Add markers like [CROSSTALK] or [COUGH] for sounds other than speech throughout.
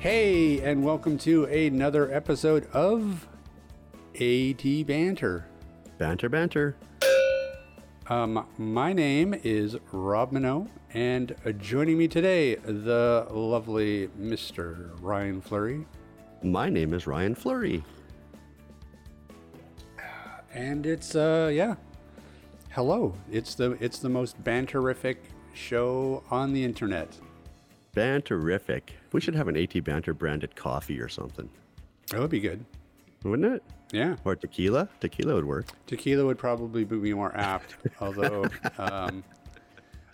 Hey, and welcome to another episode of AT Banter. Banter, banter. Um, my name is Rob Mineault, and joining me today, the lovely Mr. Ryan Fleury. My name is Ryan Fleury. And it's uh yeah. Hello. It's the it's the most banterific show on the internet. Banterific. We should have an AT Banter branded coffee or something, That would be good. wouldn't it? Yeah. Or tequila. Tequila would work. Tequila would probably be more apt, [LAUGHS] although um,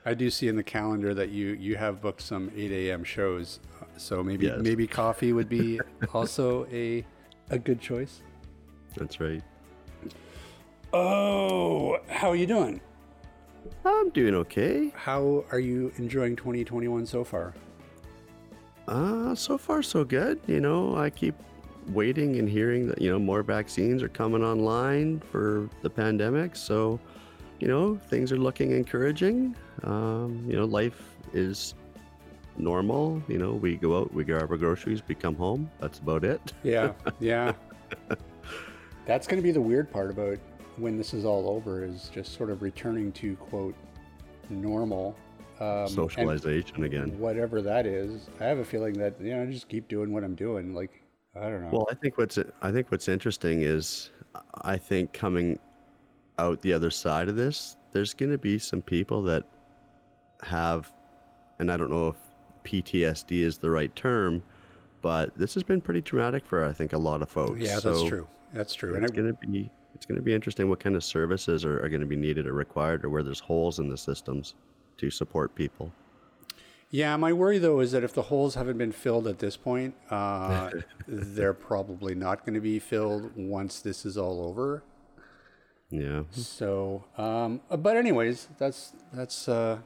I do see in the calendar that you you have booked some 8 a.m. shows, so maybe Yes. maybe coffee would be [LAUGHS] also a a good choice. That's right. Oh, how are you doing? I'm doing okay. How are you enjoying 2021 so far? Uh, so far so good. You know, I keep waiting and hearing that, you know, more vaccines are coming online for the pandemic. So, you know, things are looking encouraging. Um, you know, life is normal. You know, we go out, we grab our groceries, we come home. That's about it. Yeah, [LAUGHS] yeah. That's going to be the weird part about when this is all over is just sort of returning to quote normal. Um, Socialization again. whatever that is. I have a feeling that you know, I just keep doing what I'm doing. Like I don't know. Well, I think what's I think what's interesting is I think coming out the other side of this, there's going to be some people that have, and I don't know if PTSD is the right term, but this has been pretty traumatic for I think a lot of folks. yeah, that's true. That's true. And It's going to be it's going to be interesting what kind of services are, are going to be needed or required, or where there's holes in the systems to support people. yeah, my worry though is that if the holes haven't been filled at this point, uh, [LAUGHS] they're probably not going to be filled once this is all over. Yeah, So, um, but anyways, that's that's. Uh,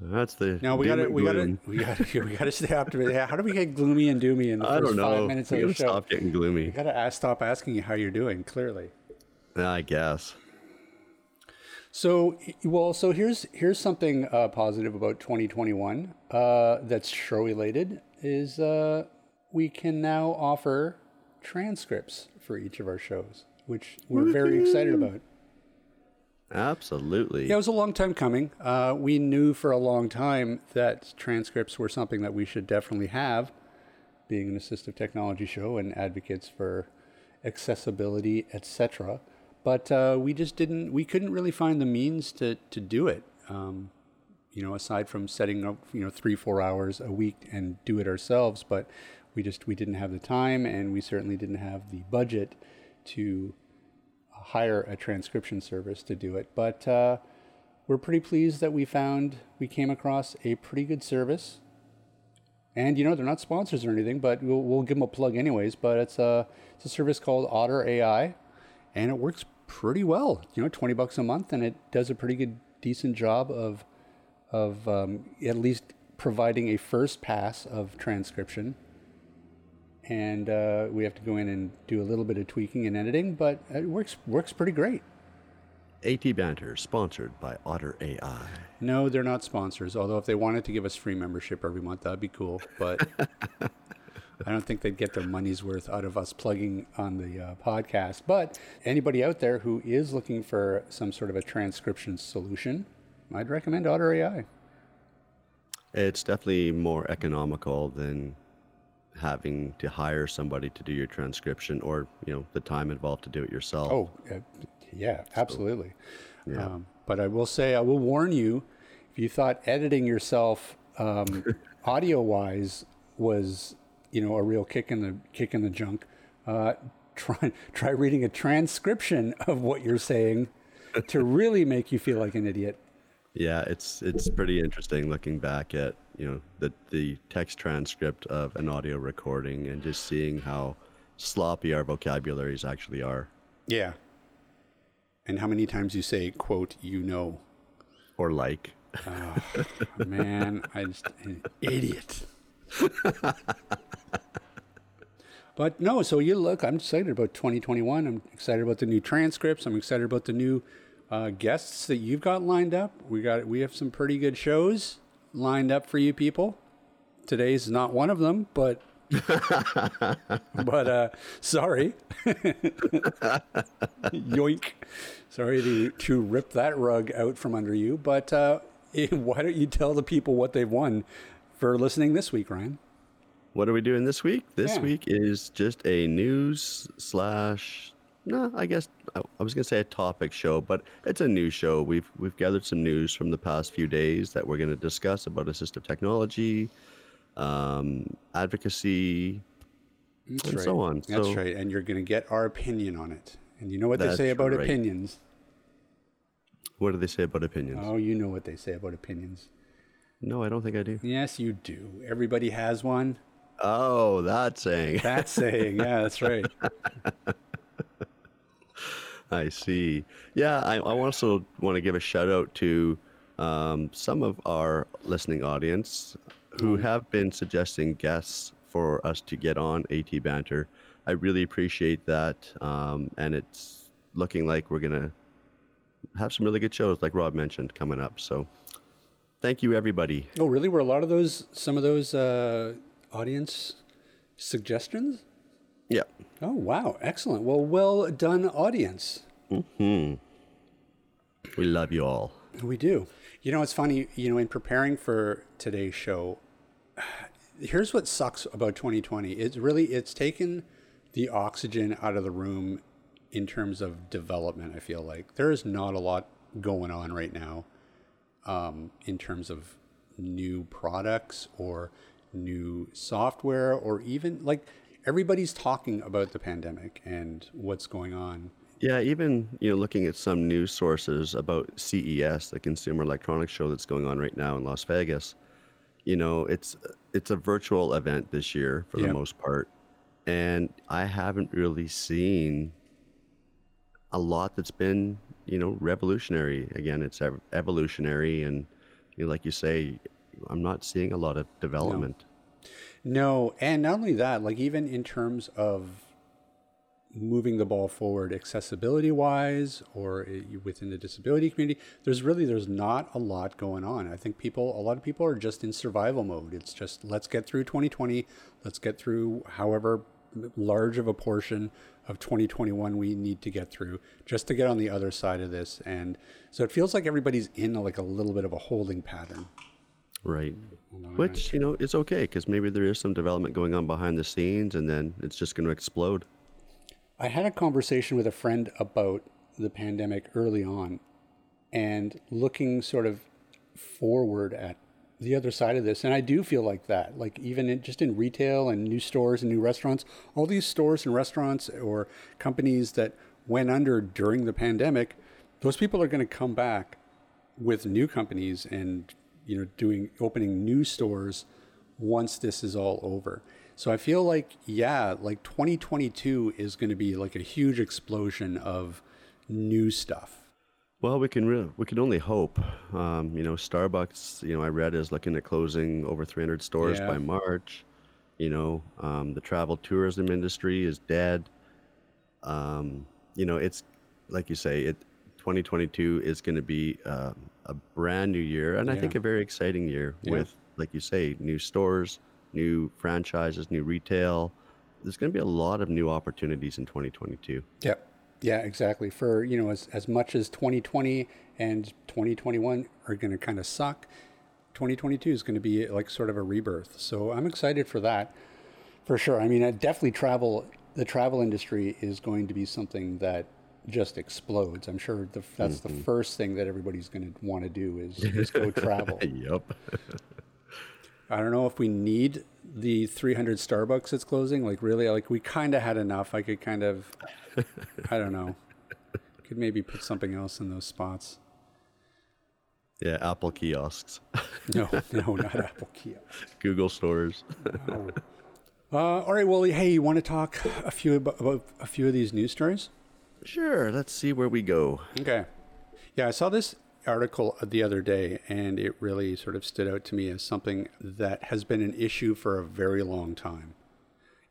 that's the No, we got to we got to we got to [LAUGHS] we got to stay optimistic. Yeah, How do we get gloomy and doomy in the I first five minutes we of the show? stop getting gloomy. Got to stop asking you how you're doing. Clearly. I guess. So, well, so here's here's something uh, positive about 2021 uh, that's show related is uh, we can now offer transcripts for each of our shows, which we're very excited about. Absolutely. Yeah, it was a long time coming. Uh, we knew for a long time that transcripts were something that we should definitely have, being an assistive technology show and advocates for accessibility, etc. But uh, we just didn't. We couldn't really find the means to to do it. Um, you know, aside from setting up, you know, three four hours a week and do it ourselves, but we just we didn't have the time, and we certainly didn't have the budget to hire a transcription service to do it. But uh, we're pretty pleased that we found we came across a pretty good service. And you know they're not sponsors or anything, but we'll, we'll give them a plug anyways. But it's a it's a service called Otter AI, and it works pretty well. You know, twenty bucks a month, and it does a pretty good, decent job of of um, at least providing a first pass of transcription and uh, we have to go in and do a little bit of tweaking and editing, but it works works pretty great. AT Banter, sponsored by Otter AI. No, they're not sponsors. Although if they wanted to give us free membership every month, that'd be cool. But [LAUGHS] I don't think they'd get their money's worth out of us plugging on the uh, podcast. But anybody out there who is looking for some sort of a transcription solution, I'd recommend Otter AI. It's definitely more economical than having to hire somebody to do your transcription or, you know, the time involved to do it yourself. Oh, uh, yeah, absolutely. Um, but I will say, I will warn you, if you thought editing yourself um, [LAUGHS] audio wise was, you know, a real kick in the kick in the junk, uh, [LAUGHS] try try reading a transcription of what you're saying to [LAUGHS] really make you feel like an idiot. Yeah, it's it's pretty interesting looking back at you know the the text transcript of an audio recording and just seeing how sloppy our vocabularies actually are, Yeah. And how many times you say, quote, you know. or like. Man, I just an idiot. [LAUGHS] but no, so you look, I'm excited about 2021. I'm excited about the new transcripts. I'm excited about the new uh, guests that you've got lined up. We got we have some pretty good shows lined up for you people. Today's not one of them, but [LAUGHS] but uh sorry. [LAUGHS] Yoink. Sorry to to rip that rug out from under you, but uh [LAUGHS] why don't you tell the people what they've won for listening this week, Ryan? What are we doing this week? This Yeah. week is just a news slash. No, I guess I, I was gonna say a topic show, but it's a news show. We've we've gathered some news from the past few days that we're gonna discuss about assistive technology, um, advocacy, That's and so on. That's So- right. And you're going to get our opinion on it. And you know what they say about right. opinions. What do they say about opinions? Oh, you know what they say about opinions. No, I don't think I do. Yes, you do. Everybody has one. Oh, that saying. That's saying, yeah, that's right. [LAUGHS] I see. Yeah, I, I also want to give a shout out to um, some of our listening audience who have been suggesting guests for us to get on AT Banter. I really appreciate that. Um, and it's looking like we're going to have some really good shows, like Rob mentioned, coming up. So thank you, everybody. Oh, really? Were a lot of those, some of those uh, audience suggestions? Yeah. Oh, wow. Excellent. Well, well done, audience. hmm We love you all. We do. You know, it's funny, you know, in preparing for today's show, here's what sucks about 2020. It's really, it's taken the oxygen out of the room in terms of development, I feel like. There is not a lot going on right now um, in terms of new products or new software or even like everybody's talking about the pandemic and what's going on. Yeah, even you know, looking at some news sources about CES, the Consumer Electronics Show that's going on right now in Las Vegas. You know, it's it's a virtual event this year for Yeah. the most part, and I haven't really seen a lot that's been you know revolutionary. Again, it's ev- evolutionary, and you know, like you say, I'm not seeing a lot of development. No, and not only that, like even in terms of moving the ball forward accessibility wise or eh, within the disability community there's really there's not a lot going on. I think people a lot of people are just in survival mode. It's just let's get through 2020 let's get through however large of a portion of 2021 we need to get through just to get on the other side of this. And so it feels like everybody's in like a little bit of a holding pattern Right. Which, you know, is okay because maybe there is some development going on behind the scenes and then it's just going to explode. I had a conversation with a friend about the pandemic early on and looking sort of forward at the other side of this. And I do feel like that, like even in, just in retail and new stores and new restaurants, all these stores and restaurants or companies that went under during the pandemic, those people are going to come back with new companies and you know doing opening new stores once this is all over. So I feel like yeah, like 2022 is going to be like a huge explosion of new stuff. Well, we can re- we can only hope. Um, you know, Starbucks. You know, I read is looking at closing over 300 stores Yeah. by March. You know, um, the travel tourism industry is dead. Um, you know, it's like you say, it 2022 is going to be uh, a brand new year, and I think a very exciting year Yeah. with, like you say, new stores, new franchises, new retail. There's going to be a lot of new opportunities in 2022. Yeah. Yeah, exactly. For, you know, as, as much as 2020 and 2021 are going to kind of suck, 2022 is going to be like sort of a rebirth. So I'm excited for that for sure. I mean, I definitely travel, the travel industry is going to be something that just explodes. I'm sure the, that's the first thing that everybody's going to want to do is, [LAUGHS] is go travel. Yep. I don't know if we need the 300 Starbucks that's closing. Like, really, like we kind of had enough. I could kind of, [LAUGHS] I don't know, could maybe put something else in those spots. Yeah, Apple kiosks, [LAUGHS] No, no, not Apple kiosks. Google stores. Uh, all right. Well, hey, you want to talk a few about, about a few of these news stories? Sure, let's see where we go. Okay. Yeah, I saw this article the other day, and it really sort of stood out to me as something that has been an issue for a very long time,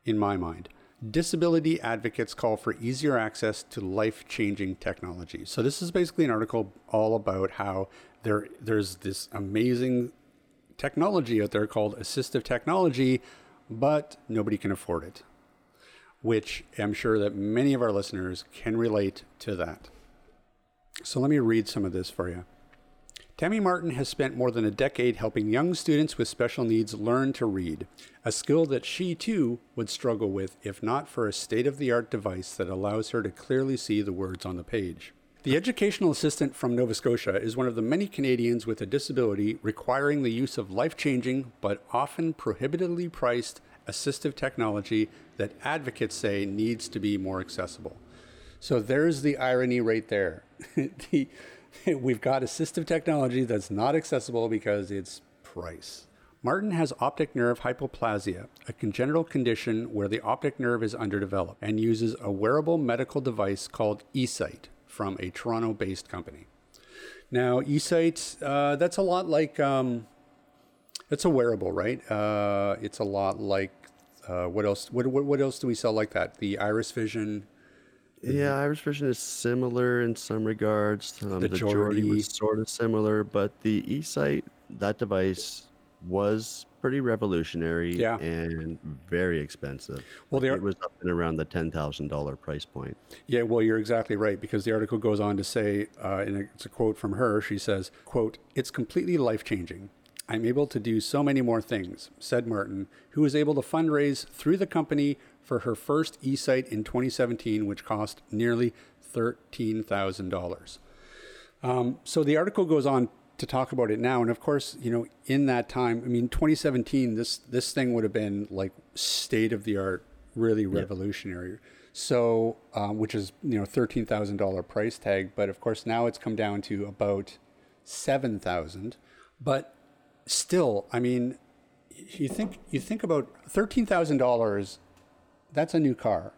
in my mind. Disability advocates call for easier access to life changing technology. So, this is basically an article all about how there, there's this amazing technology out there called assistive technology, but nobody can afford it, which I'm sure that many of our listeners can relate to that. So let me read some of this for you. Tammy Martin has spent more than a decade helping young students with special needs learn to read, a skill that she too would struggle with if not for a state of the art device that allows her to clearly see the words on the page. The educational assistant from Nova Scotia is one of the many Canadians with a disability requiring the use of life changing but often prohibitively priced assistive technology that advocates say needs to be more accessible. So there's the irony right there. [LAUGHS] the, we've got assistive technology that's not accessible because it's price. Martin has optic nerve hypoplasia, a congenital condition where the optic nerve is underdeveloped, and uses a wearable medical device called eSight from a Toronto based company. Now, eSight, uh, that's a lot like, um, it's a wearable, right? Uh, it's a lot like, uh, what else? What, what, what else do we sell like that? The Iris Vision, Yeah, Iris Vision is similar in some regards. Um, the Jordy Jordy. was sort of similar, but the eSight, that device was pretty revolutionary Yeah. and very expensive. Well, it was up and around the ten thousand dollar price point. Yeah, well, you're exactly right because the article goes on to say, uh, and it's a quote from her. She says, "quote It's completely life changing. I'm able to do so many more things," said Martin, who was able to fundraise through the company for her first eSight in 2017, which cost nearly thirteen thousand dollars. Um, so the article goes on to talk about it now, and of course, you know, in that time, I mean, 2017, this this thing would have been like state of the art, really revolutionary. So, um, which is you know, thirteen thousand dollar price tag, but of course now it's come down to about seven thousand. But still, I mean, you think you think about thirteen thousand dollars. That's a new car.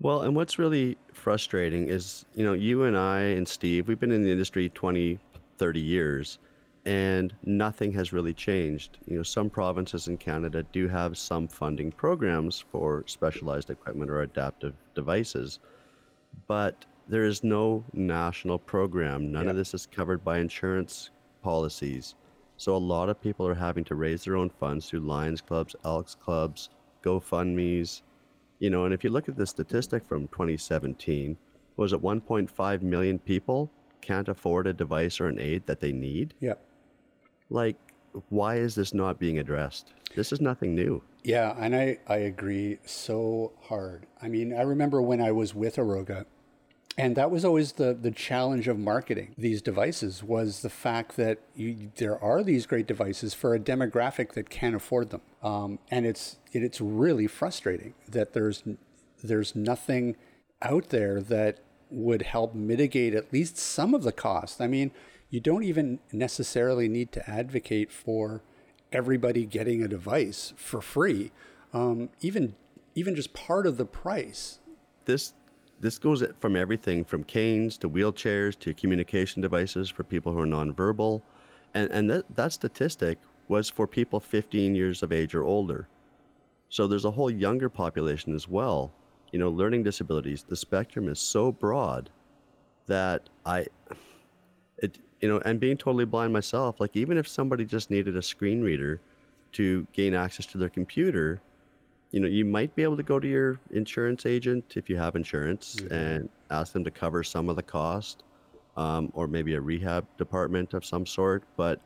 Well, and what's really frustrating is, you know, you and I and Steve, we've been in the industry 20, 30 years, and nothing has really changed. You know, some provinces in Canada do have some funding programs for specialized equipment or adaptive devices, but there is no national program. None of this is covered by insurance policies. So a lot of people are having to raise their own funds through Lions Clubs, Elks Clubs, GoFundMe's, you know, and if you look at the statistic from 2017, was it 1.5 million people can't afford a device or an aid that they need? Yeah. Like, why is this not being addressed? This is nothing new. Yeah, and I, I agree so hard. I mean, I remember when I was with Aroga, and that was always the, the challenge of marketing these devices was the fact that you, there are these great devices for a demographic that can't afford them. Um, and it's it, it's really frustrating that there's there's nothing out there that would help mitigate at least some of the cost. I mean, you don't even necessarily need to advocate for everybody getting a device for free. Um, even even just part of the price. This this goes from everything from canes to wheelchairs to communication devices for people who are nonverbal, and and that that statistic was for people 15 years of age or older. So there's a whole younger population as well. You know, learning disabilities. The spectrum is so broad that I, it you know, and being totally blind myself, like even if somebody just needed a screen reader to gain access to their computer, you know, you might be able to go to your insurance agent if you have insurance and ask them to cover some of the cost, um, or maybe a rehab department of some sort. But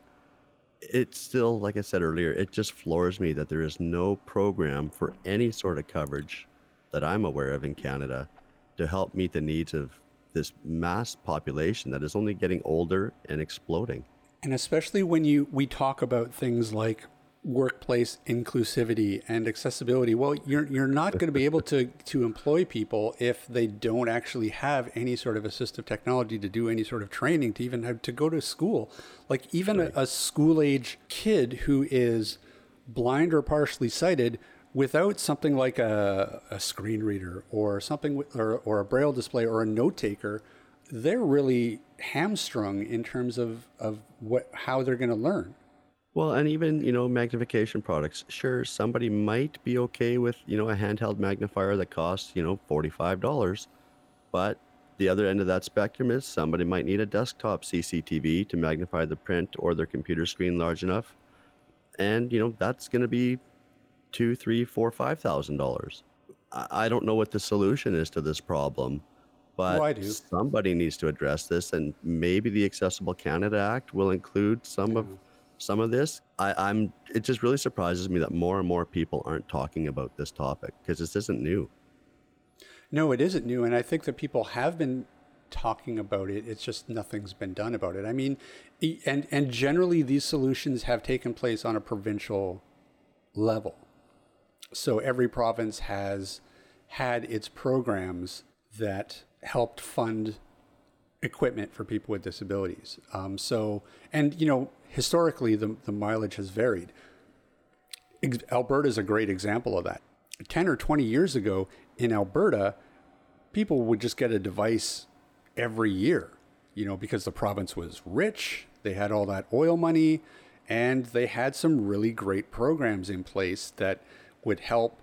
it's still, like I said earlier, it just floors me that there is no program for any sort of coverage that I'm aware of in Canada to help meet the needs of this mass population that is only getting older and exploding. And especially when you we talk about things like workplace inclusivity and accessibility. Well, you're you're not going to be able to to employ people if they don't actually have any sort of assistive technology to do any sort of training to even have to go to school. Like even right. a, a school age kid who is blind or partially sighted without something like a, a screen reader or something or, or a braille display or a note taker, they're really hamstrung in terms of, of what how they're going to learn. Well, and even, you know, magnification products. Sure, somebody might be okay with, you know, a handheld magnifier that costs, you know, $45. But the other end of that spectrum is somebody might need a desktop CCTV to magnify the print or their computer screen large enough. And, you know, that's going to be two, three, four, five thousand dollars. I don't know what the solution is to this problem, but oh, somebody needs to address this, and maybe the Accessible Canada Act will include some of mm. Some of this. I, I'm. It just really surprises me that more and more people aren't talking about this topic because this isn't new. No, it isn't new, and I think that people have been talking about it. It's just nothing's been done about it. I mean, and and generally these solutions have taken place on a provincial level. So every province has had its programs that helped fund equipment for people with disabilities. Um, so, and you know, historically, the, the mileage has varied. Alberta is a great example of that. 10 or 20 years ago in Alberta, people would just get a device every year, you know, because the province was rich, they had all that oil money, and they had some really great programs in place that would help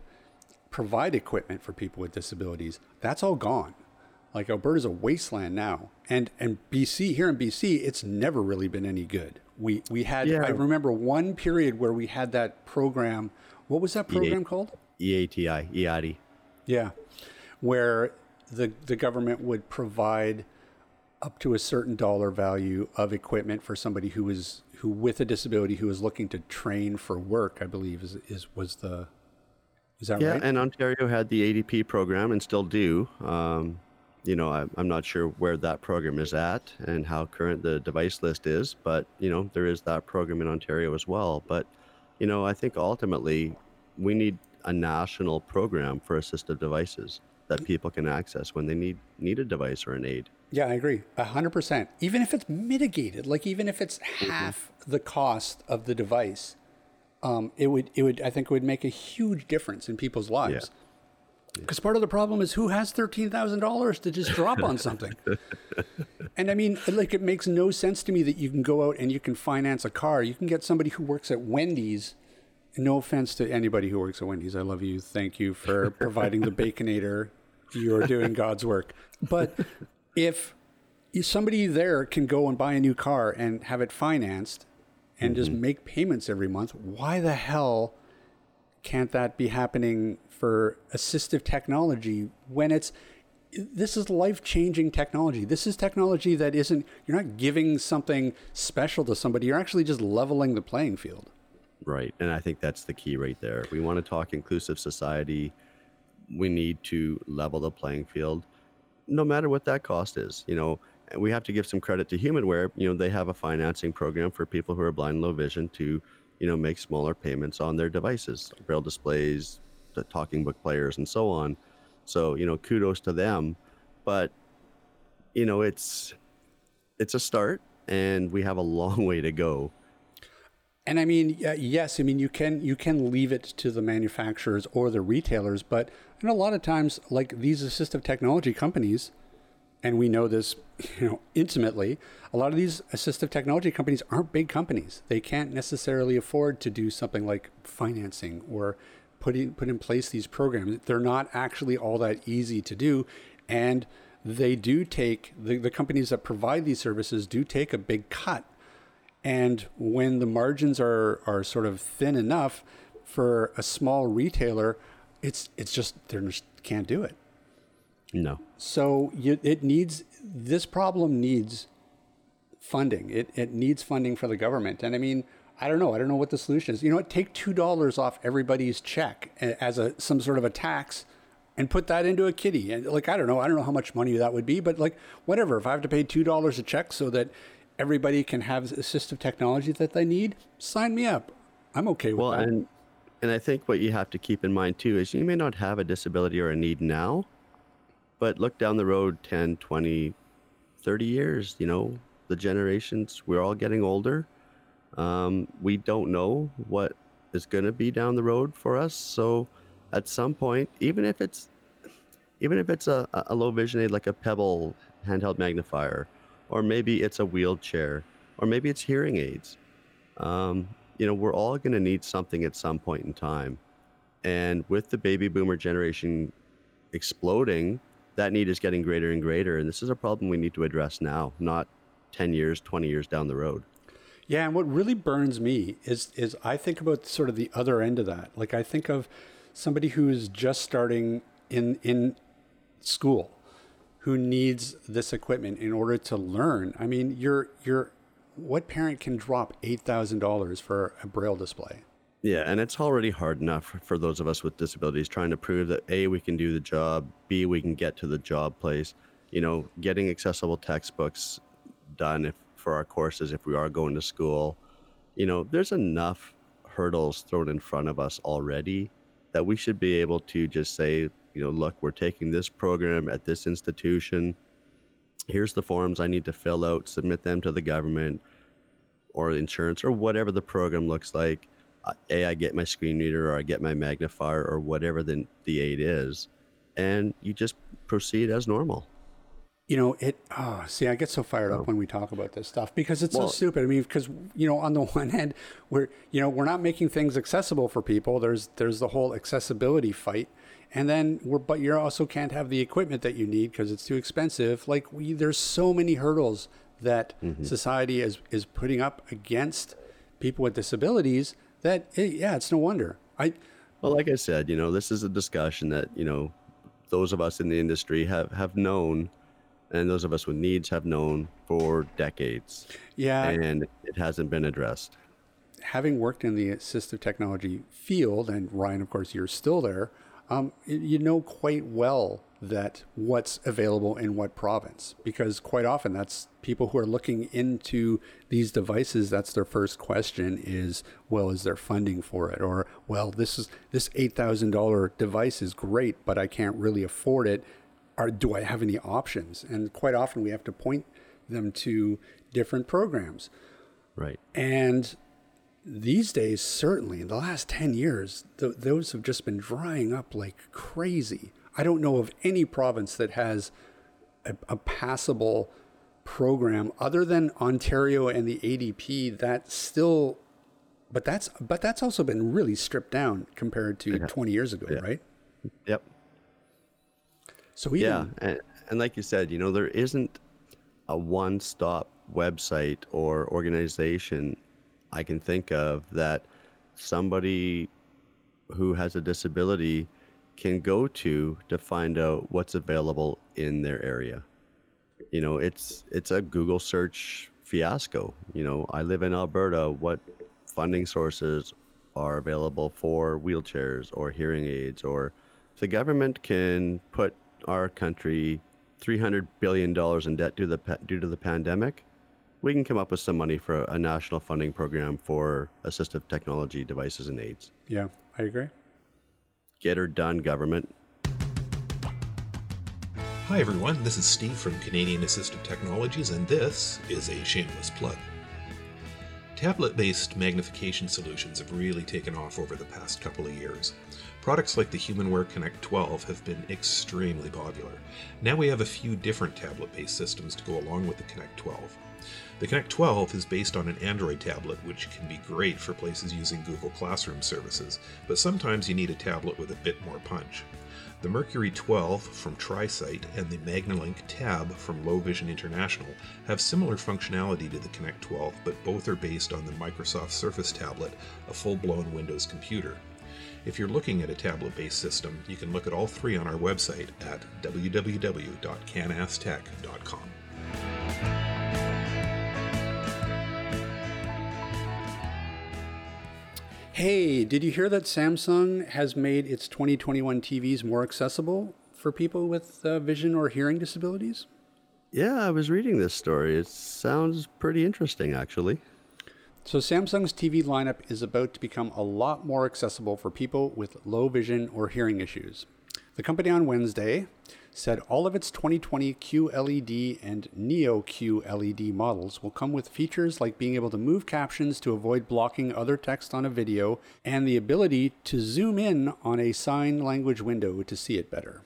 provide equipment for people with disabilities. That's all gone. Like Alberta's a wasteland now, and and BC here in BC, it's never really been any good. We we had yeah. I remember one period where we had that program. What was that program E- called? EATI, EATI. Yeah, where the the government would provide up to a certain dollar value of equipment for somebody who was who with a disability who was looking to train for work. I believe is is was the is that yeah, right? and Ontario had the ADP program and still do. Um, you know, I, I'm not sure where that program is at and how current the device list is, but you know, there is that program in Ontario as well. But you know, I think ultimately we need a national program for assistive devices that people can access when they need need a device or an aid. Yeah, I agree. Hundred percent. Even if it's mitigated, like even if it's half mm-hmm. the cost of the device, um, it would it would I think it would make a huge difference in people's lives. Because part of the problem is who has thirteen thousand dollars to just drop on something. [LAUGHS] and I mean, like it makes no sense to me that you can go out and you can finance a car. You can get somebody who works at Wendy's. No offense to anybody who works at Wendy's. I love you. Thank you for [LAUGHS] providing the baconator. You're doing God's work. But if somebody there can go and buy a new car and have it financed and mm-hmm. just make payments every month, why the hell can't that be happening for assistive technology when it's this is life-changing technology. This is technology that isn't you're not giving something special to somebody. You're actually just leveling the playing field. Right. And I think that's the key right there. We want to talk inclusive society. We need to level the playing field no matter what that cost is. You know, we have to give some credit to Humanware. You know, they have a financing program for people who are blind, low vision to, you know, make smaller payments on their devices, braille displays, the talking book players, and so on. So, you know, kudos to them. But, you know, it's it's a start, and we have a long [LAUGHS] way to go. And I mean, yes, I mean you can you can leave it to the manufacturers or the retailers, but and a lot of times, like these assistive technology companies, and we know this, you know, intimately. A lot of these assistive technology companies aren't big companies. They can't necessarily afford to do something like financing or put in, put in place these programs. They're not actually all that easy to do, and they do take the, the companies that provide these services do take a big cut. And when the margins are are sort of thin enough for a small retailer, it's it's just they just can't do it. No. So you, it needs this problem needs funding. It it needs funding for the government. And I mean, I don't know. I don't know what the solution is. You know what? Take two dollars off everybody's check as a some sort of a tax, and put that into a kitty. And like I don't know. I don't know how much money that would be, but like whatever. If I have to pay two dollars a check so that everybody can have assistive technology that they need, sign me up. I'm okay with that. Well, that. and and I think what you have to keep in mind too is you may not have a disability or a need now, but look down the road 10, 20, 30 years, you know, the generations, we're all getting older. Um, we don't know what is going to be down the road for us. So at some point, even if it's even if it's a, a low vision aid like a Pebble handheld magnifier, or maybe it's a wheelchair, or maybe it's hearing aids, um, you know, we're all going to need something at some point in time. And with the baby boomer generation exploding, that need is getting greater and greater. And this is a problem we need to address now, not 10 years, 20 years down the road. Yeah, and what really burns me is is I think about sort of the other end of that. Like I think of somebody who's just starting in in school who needs this equipment in order to learn. I mean, you're you're what parent can drop $8,000 for a braille display? Yeah, and it's already hard enough for those of us with disabilities trying to prove that A, we can do the job, B, we can get to the job place. You know, getting accessible textbooks done if, for our courses if we are going to school. You know, there's enough hurdles thrown in front of us already that we should be able to just say, you know, look, we're taking this program at this institution. Here's the forms I need to fill out, submit them to the government or insurance or whatever the program looks like. A, I get my screen reader or I get my magnifier or whatever the, the aid is. And you just proceed as normal. You know, it, oh, see, I get so fired up when we talk about this stuff because it's Well- so stupid. I mean, because, you know, on the [LAUGHS] one hand, we're, you know, we're not making things accessible for people. There's, there's the whole accessibility fight. And then we're, but you also can't have the equipment that you need because it's too expensive. Like we, there's so many hurdles that society is, is putting up against people with disabilities that, eh, yeah, it's no wonder. I, Well, like I said, you know, this is a discussion that, you know, those of us in the industry have, have known and those of us with needs have known for decades. yeah, And it hasn't been addressed. having worked in the assistive technology field, and Ryan, of course, you're still there, um, you know quite well that what's available in what province, because quite often that's people who are looking into these devices. That's their first question: is well, is there funding for it, or well, this is this eight thousand dollar device is great, but I can't really afford it. Or do I have any options? And quite often we have to point them to different programs. Right. And these days, certainly in the last 10 years, th- those have just been drying up like crazy. I don't know of any province that has a, a passable program other than Ontario and the ADP that still but that's but that's also been really stripped down compared to 20 years ago, Yeah. right? Yep. So even Yeah, and, and like you said, you know, there isn't a one-stop website or organization I can think of that somebody who has a disability can go to to find out what's available in their area. You know, it's it's a Google search fiasco. You know, I live in Alberta. What funding sources are available for wheelchairs or hearing aids or the government can put our country 300 billion dollars in debt due to the due to the pandemic we can come up with some money for a national funding program for assistive technology devices and aids yeah, I agree. get her done government Hi everyone, this is Steve from Canadian Assistive Technologies, and this is a shameless plug. Tablet based magnification solutions have really taken off over the past couple of years. Products like the HumanWare Connect 12 have been extremely popular. Now we have a few different tablet based systems to go along with the Connect 12. The Connect 12 is based on an Android tablet, which can be great for places using Google Classroom services, but sometimes you need a tablet with a bit more punch. The Mercury 12 from TriSight and the MagnaLink Tab from Low Vision International have similar functionality to the Connect 12, but both are based on the Microsoft Surface tablet, a full blown Windows computer. If you're looking at a tablet based system, you can look at all three on our website at www.canastech.com. Hey, did you hear that Samsung has made its 2021 TVs more accessible for people with uh, vision or hearing disabilities? yeah i was reading this story it sounds pretty interesting actually So, Samsung's TV lineup is about to become a lot more accessible for people with low vision or hearing issues. The company on Wednesday said all of its 2020 QLED and Neo QLED models will come with features like being able to move captions to avoid blocking other text on a video and the ability to zoom in on a sign language window to see it better.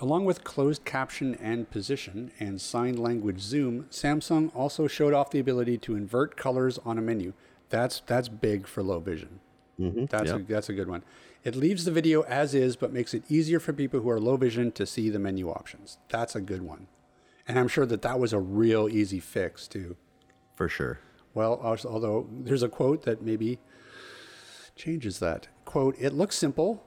Along with closed caption and position and sign language zoom, Samsung also showed off the ability to invert colors on a menu. That's that's big for low vision. Mm-hmm. That's yeah. a, that's a good one. It leaves the video as is, but makes it easier for people who are low vision to see the menu options. That's a good one, and I'm sure that that was a real easy fix too. for sure. Well, although there's a quote that maybe changes that. Quote, it looks simple,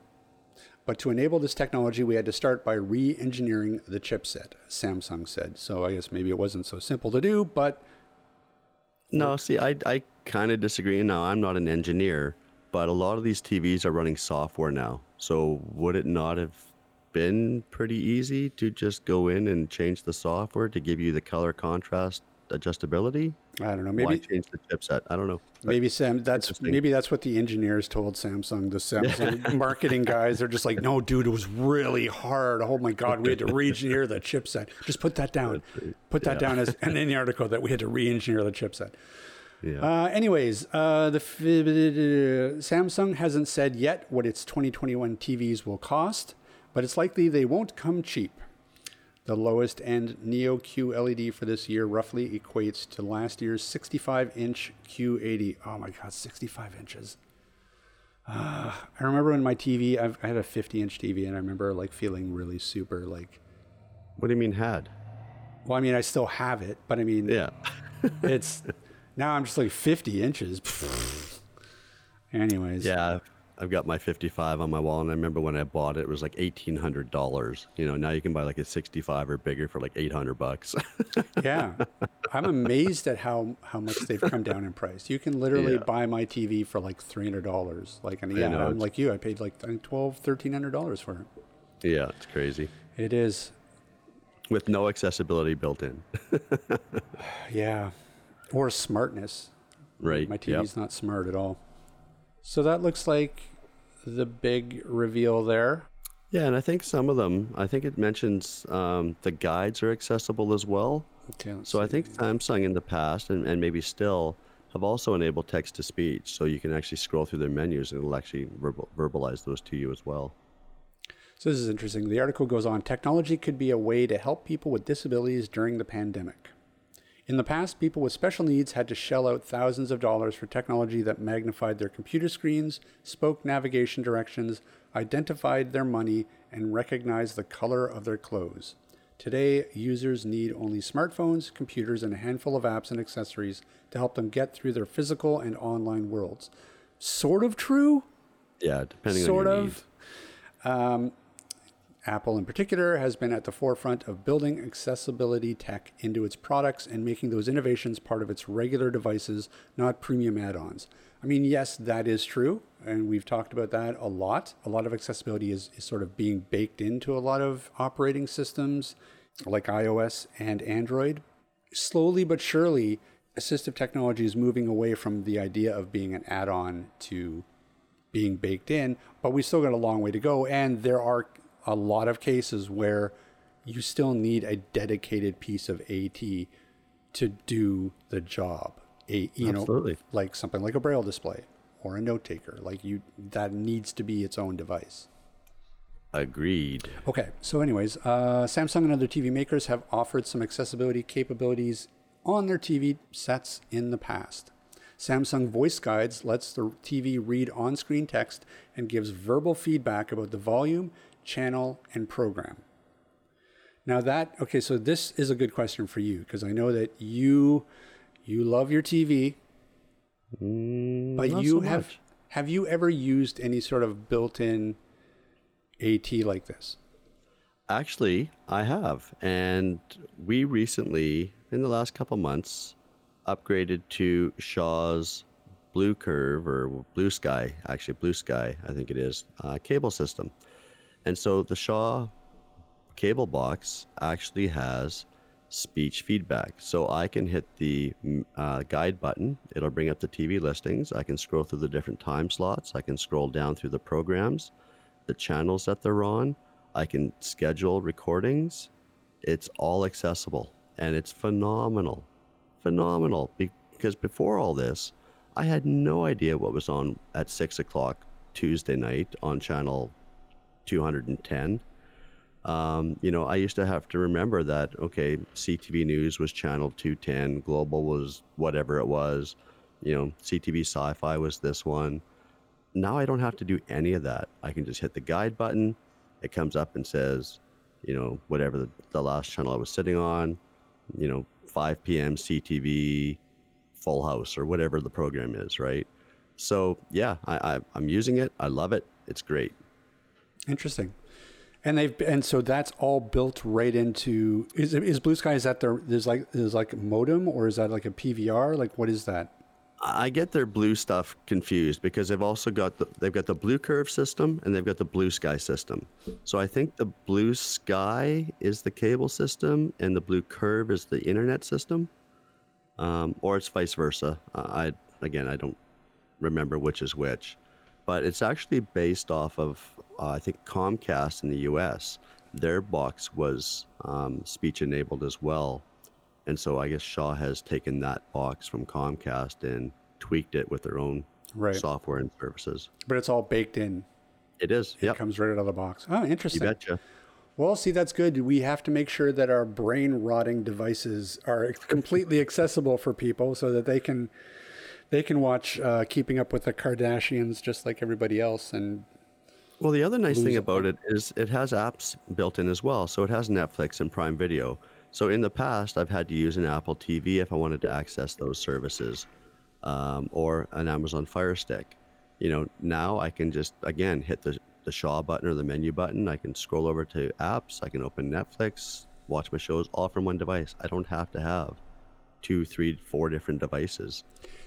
but to enable this technology, we had to start by re engineering the chipset, Samsung said. So I guess maybe it wasn't so simple to do, but No, see, I, I kind of disagree. Now, I'm not an engineer, but a lot of these TVs are running software now. So, would it not have been pretty easy to just go in and change the software to give you the color contrast adjustability? I don't know. Why Maybe change the chipset? I don't know. Maybe Sam that's maybe that's what the engineers told Samsung, the Samsung [LAUGHS] marketing guys. They're just like, no, dude, it was really hard. Oh my god, we had to re-engineer the chipset. Just put that down. Put that down as and in the [LAUGHS] article that we had to re-engineer the chipset. Yeah. Uh, anyways, uh, the f- Samsung hasn't said yet what its 2021 TVs will cost, but it's likely they won't come cheap. The lowest end Neo Q LED for this year roughly equates to last year's 65 inch Q80. Oh my God, 65 inches. Uh, I remember when my TV, I've, I had a 50 inch TV, and I remember like feeling really super like. what do you mean had? Well, I mean, I still have it, but I mean, Yeah. it's now I'm just like 50 inches. [LAUGHS] Anyways, Yeah. I've got my 55 on my wall, and I remember when I bought it, it was like $1,800. You know, now you can buy like a 65 or bigger for like 800 bucks. [LAUGHS] yeah. I'm amazed at how how much they've come down in price. You can literally Yeah. buy my TV for like three hundred dollars. Like, and yeah, know, I'm like you. I paid like I think twelve, thirteen hundred dollars for it. yeah, it's crazy. It is, With no accessibility built in. [LAUGHS] yeah, or smartness. Right. My yep. TV's not smart at all. So that looks like the big reveal there. Yeah, and I think some of them, I think it mentions um, the guides are accessible as well. Okay, So I think Samsung in the past, and, and maybe still, have also enabled text to speech. So you can actually scroll through their menus and it'll actually verbal, verbalize those to you as well. So this is interesting. The article goes on technology could be a way to help people with disabilities during the pandemic. In the past, people with special needs had to shell out thousands of dollars for technology that magnified their computer screens, spoke navigation directions, identified their money, and recognized the color of their clothes. Today, users need only smartphones, computers, and a handful of apps and accessories to help them get through their physical and online worlds. Sort of true, Yeah, depending sort on your of. Um, need. Apple, in particular, has been at the forefront of building accessibility tech into its products and making those innovations part of its regular devices, not premium add ons. I mean, yes, that is true, and we've talked about that a lot. A lot of accessibility is, is sort of being baked into a lot of operating systems like iOS and Android. Slowly but surely, assistive technology is moving away from the idea of being an add on to being baked in, but we still got a long way to go. And there are a lot of cases where you still need a dedicated piece of AT to do the job. A you Absolutely. know, like something like a braille display or a note taker. Like you, that needs to be its own device. Agreed. Okay, so anyways, uh, Samsung and other TV makers have offered some accessibility capabilities on their TV sets in the past. Samsung Voice Guides lets the TV read on screen text and gives verbal feedback about the volume, channel, and program. Now that okay, so this is a good question for you because I know that you you love your TV, Mm, but you so have much. have you ever used any sort of built-in AT like this? Actually, I have. And we recently, in the last couple months, upgraded to Shaw's Blue Curve or Blue Sky, actually, Blue Sky, I think it is, uh, cable system. And so the Shaw cable box actually has speech feedback. So I can hit the mm, uh, guide button, it'll bring up the TV listings. I can scroll through the different time slots, I can scroll down through the programs, the channels that they're on, I can schedule recordings. It's all accessible and it's phenomenal. Phenomenal. Because before all this, I had no idea what was on at six o'clock Tuesday night on channel 210 um, you know, I used to have to remember that, okay, CTV News was channel 210, Global was whatever it was, you know, CTV Sci Fi was this one. Now I don't have to do any of that. I can just hit the guide button. It comes up and says, you know, whatever the, the last channel I was sitting on, you know, 5 p.m. CTV, Full House, or whatever the program is, right? So, yeah, I, I, I'm using it. I love it. It's great. Interesting. And they've and so that's all built right into is is Blue Sky is that their there's like there's like modem or is that like a PVR like what is that? I get their blue stuff confused because they've also got the, they've got the blue curve system and they've got the blue sky system. So I think the blue sky is the cable system and the blue curve is the internet system, um, or it's vice versa. I again I don't remember which is which, but it's actually based off of uh, I think Comcast in the U.S. Their box was um, speech enabled as well, and so I guess Shaw has taken that box from Comcast and tweaked it with their own right. software and services. But it's all baked in. It is. It comes right out of the box. Oh, interesting. You betcha. Well, see, that's good. We have to make sure that our brain rotting devices are completely accessible for people so that they can they can watch uh, Keeping Up with the Kardashians just like everybody else and well, the other nice thing about it is it has apps built in as well. So it has Netflix and Prime Video. So in the past, I've had to use an Apple TV if I wanted to access those services, um, or an Amazon Fire Stick. You know, now I can just again hit the the Shaw button or the menu button. I can scroll over to apps. I can open Netflix, watch my shows all from one device. I don't have to have two, three, four different devices.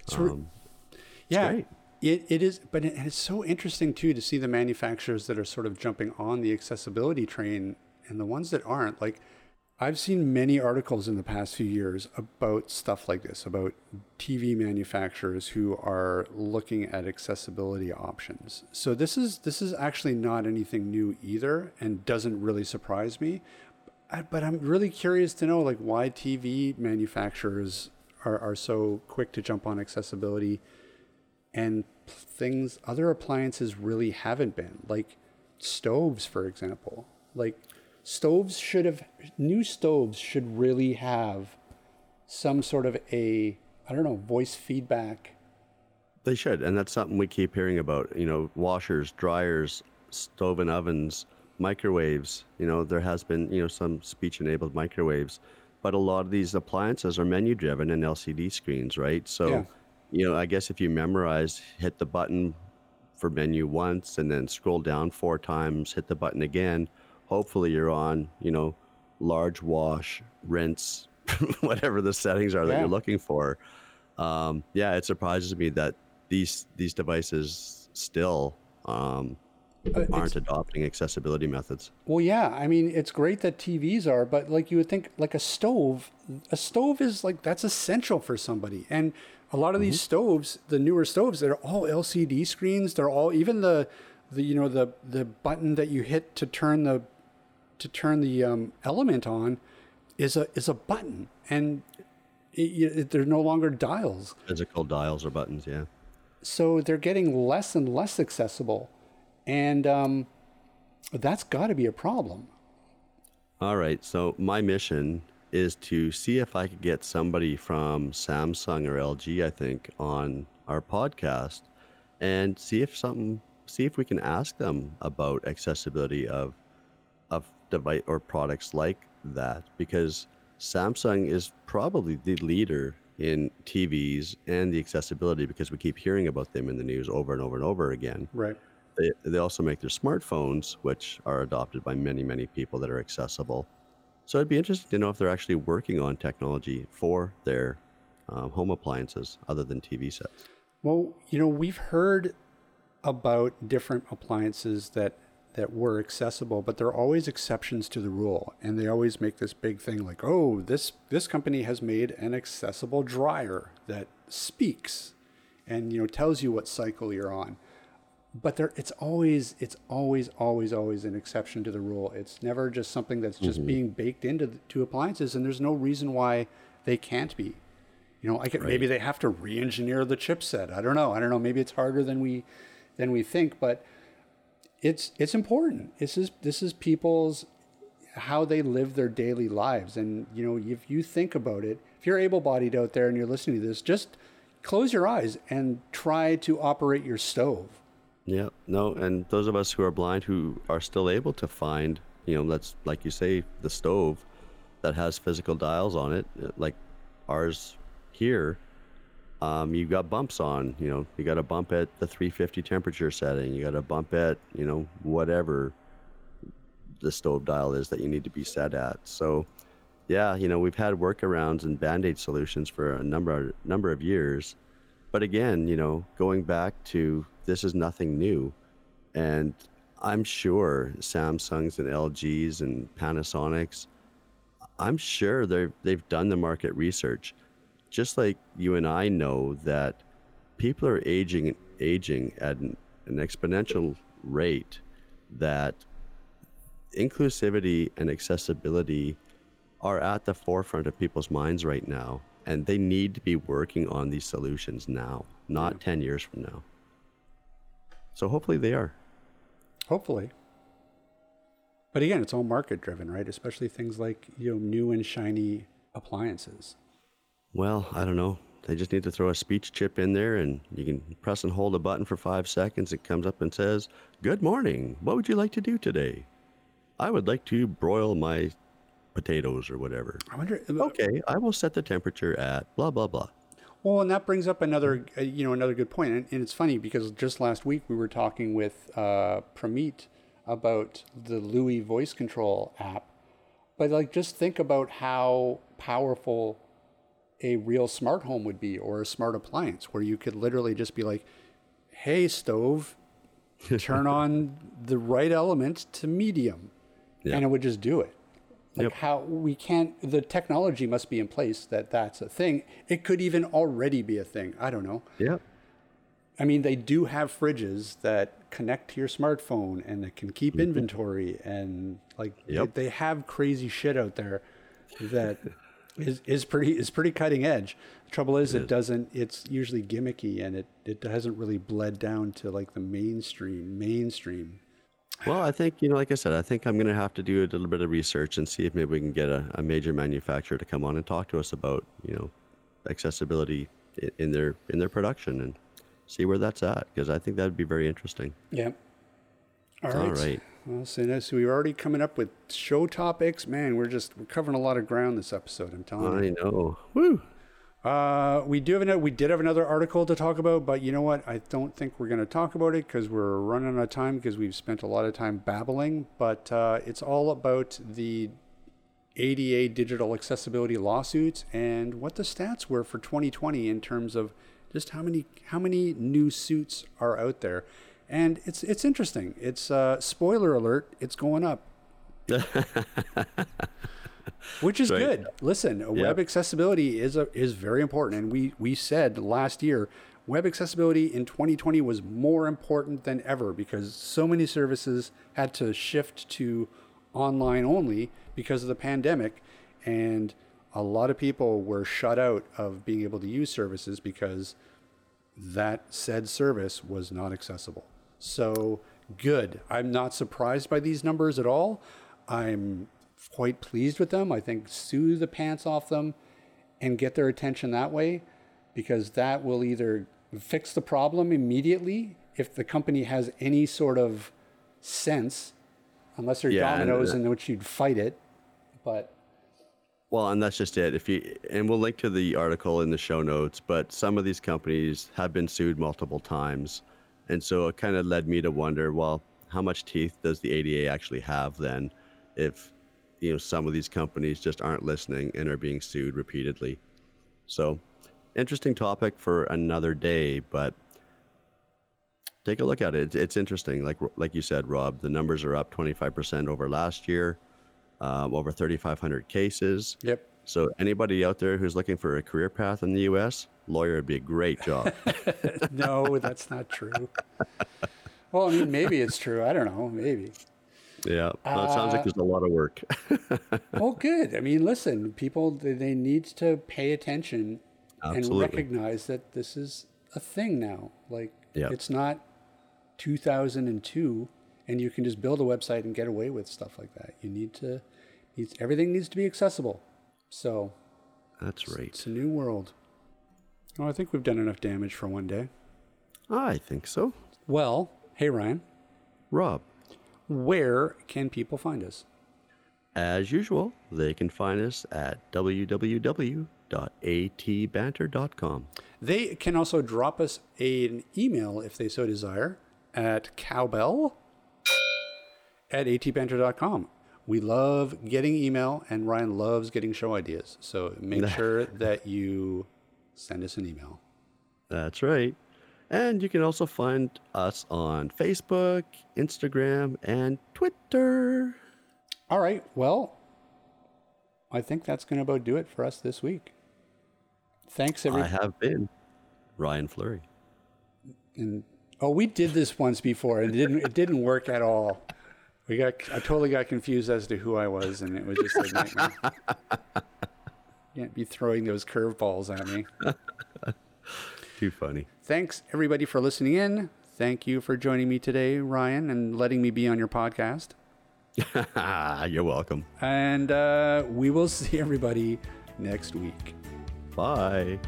So, um, yeah. It, it is, but it, it's so interesting too to see the manufacturers that are sort of jumping on the accessibility train and the ones that aren't. Like, I've seen many articles in the past few years about stuff like this, about TV manufacturers who are looking at accessibility options. So this is this is actually not anything new either, and doesn't really surprise me. But I'm really curious to know like why TV manufacturers are, are so quick to jump on accessibility and things other appliances really haven't been like stoves for example. Like stoves should have new stoves should really have some sort of a i don't know voice feedback. They should and that's something we keep hearing about you know washers dryers stove and ovens microwaves you know there has been you know some speech enabled microwaves but a lot of these appliances are menu driven and lcd screens right? So yeah you know, I guess if you memorize, hit the button for menu once and then scroll down four times, hit the button again. Hopefully, you're on, you know, large wash, rinse, [LAUGHS] whatever the settings are yeah. that you're looking for. Um, yeah, it surprises me that these these devices still um, uh, aren't adopting accessibility methods. Well, yeah, I mean, it's great that TVs are, but like you would think, like a stove, a stove is like that's essential for somebody, and a lot of mm-hmm. these stoves, the newer stoves, they're all LCD screens. They're all even the, the you know the the button that you hit to turn the to turn the um, element on is a is a button, and it, it, they're no longer dials. Physical dials or buttons, yeah. So they're getting less and less accessible, and um, that's got to be a problem. All right. So my mission is to see if I could get somebody from Samsung or LG, I think, on our podcast and see if something see if we can ask them about accessibility of of device or products like that because Samsung is probably the leader in TVs and the accessibility because we keep hearing about them in the news over and over and over again. Right. They, they also make their smartphones, which are adopted by many, many people that are accessible. So it'd be interesting to know if they're actually working on technology for their um, home appliances other than TV sets. Well, you know, we've heard about different appliances that that were accessible, but there are always exceptions to the rule, and they always make this big thing like, "Oh, this this company has made an accessible dryer that speaks, and you know tells you what cycle you're on." But there, it's always it's always always always an exception to the rule. It's never just something that's just mm-hmm. being baked into the, to appliances, and there's no reason why they can't be. You know, I could, maybe they have to re-engineer the chipset. I don't know. I don't know. Maybe it's harder than we than we think, but it's it's important. This is this is people's how they live their daily lives, and you know, if you think about it, if you're able-bodied out there and you're listening to this, just close your eyes and try to operate your stove. Yeah, no, and those of us who are blind who are still able to find, you know, let's like you say, the stove that has physical dials on it, uh, like ours here. Um, you got bumps on, you know, you got a bump at the 350 temperature setting, you got a bump at, you know, whatever the stove dial is that you need to be set at. So, yeah, you know, we've had workarounds and band-aid solutions for a number number of years. But again, you know, going back to this is nothing new. And I'm sure Samsungs and LGs and Panasonics, I'm sure they've they've done the market research. Just like you and I know that people are aging aging at an, an exponential rate that inclusivity and accessibility are at the forefront of people's minds right now and they need to be working on these solutions now not 10 years from now so hopefully they are. Hopefully. But again, it's all market driven, right? Especially things like, you know, new and shiny appliances. well i don't know. They just need to throw a speech chip in there and you can press and hold a button for five seconds. It comes up and says good morning. What would you like to do today? I would like to broil my potatoes or whatever. I wonder uh, okay i will set the temperature at blah blah blah Well, and that brings up another, uh, you know, another good point. And, and it's funny because just last week we were talking with uh, Prameet about the Louis voice control app. But like, just think about how powerful a real smart home would be, or a smart appliance, where you could literally just be like, "Hey, stove, [LAUGHS] turn on the right element to medium," Yeah. and it would just do it. Like Yep. how we can't, the technology must be in place that that's a thing. It could even already be a thing. I don't know. yeah I mean, they do have fridges that connect to your smartphone and that can keep inventory and like Mm-hmm. Yep. they, they have crazy shit out there that [LAUGHS] is, is pretty is pretty cutting edge. The trouble is it, doesn't it's usually gimmicky and it, it hasn't really bled down to like the mainstream mainstream. Well, I think, you know, like I said, I think I'm going to have to do a little bit of research and see if maybe we can get a, a major manufacturer to come on and talk to us about, you know, accessibility i- in their in their production and see where that's at because I think that'd be very interesting. Yeah. All All right. right. Well, so, so we're already coming up with show topics. Man, we're just we're covering a lot of ground this episode. I'm telling you. I know. Woo. Uh, we do have another, we did have another article to talk about, but you know what? I don't think we're going to talk about it because we're running out of time because we've spent a lot of time babbling. But uh, it's all about the ADA digital accessibility lawsuits and what the stats were for 2020 in terms of just how many how many new suits are out there. And it's it's interesting. It's uh, spoiler alert. It's going up. [LAUGHS] which is Right. good. Listen, web accessibility is a, is very important, and we we said last year web accessibility in 2020 was more important than ever because so many services had to shift to online only because of the pandemic, and a lot of people were shut out of being able to use services because that said service was not accessible. So good. I'm not surprised by these numbers at all. I'm quite pleased with them. I think sue the pants off them and get their attention that way because that will either fix the problem immediately if the company has any sort of sense, unless they're Yeah, and, Domino's in which you'd fight it. But Well, and that's just it. If you and we'll link to the article in the show notes, but some of these companies have been sued multiple times. And so it kind of led me to wonder, well, how much teeth does the ADA actually have then if you know some of these companies just aren't listening and are being sued repeatedly. So, interesting topic for another day, but take a look at it. It's, interesting. Like like you said, Rob, the numbers are up 25% over last year, um, over 3,500 cases. Yep. So anybody out there who's looking for a career path in the U.S., lawyer would be a great job. [LAUGHS] [LAUGHS] no, that's not true. Well, I mean, maybe it's true. I don't know. Maybe. Yeah, well, it sounds like uh, there's a lot of work. [LAUGHS] Well, good. I mean, listen, people they, need to pay attention Absolutely. and recognize that this is a thing now. Like Yeah. it's not 2002 and you can just build a website and get away with stuff like that. You need to needs everything needs to be accessible. So, That's right. it's a new world. Well, I think we've done enough damage for one day. I think so. Well, hey Ryan, Rob, where can people find us? as usual, they can find us at www.atbanter.com. They can also drop us an email if they so desire at cowbell at atbanter.com. We love getting email, and Ryan loves getting show ideas. So make [LAUGHS] sure that you send us an email. That's right. And you can also find us on Facebook, Instagram, and Twitter. All right. Well, I think that's going to about do it for us this week. Thanks, everyone. I have been Ryan Fleury. And oh, we did this once before, and it didn't it didn't work at all. We got I totally got confused as to who I was, and it was just a nightmare. you [LAUGHS] can't be throwing those curveballs at me. [LAUGHS] Too funny. Thanks everybody for listening in. Thank you for joining me today, Ryan, and letting me be on your podcast. [LAUGHS] You're welcome. And uh, we will [LAUGHS] see everybody next week. Bye.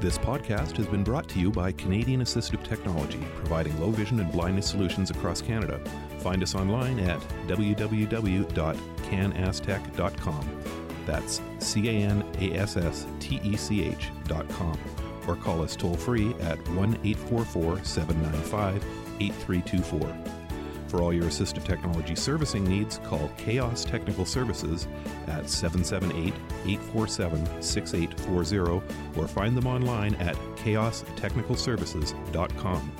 This podcast has been brought to you by Canadian Assistive Technology, providing low vision and blindness solutions across Canada. Find us online at www.canasstech.com. That's C A N A S S T E C H.com. Or call us toll free at 1 844 795 8324. For all your assistive technology servicing needs, call Chaos Technical Services at 778 847 6840 or find them online at chaostechnicalservices.com.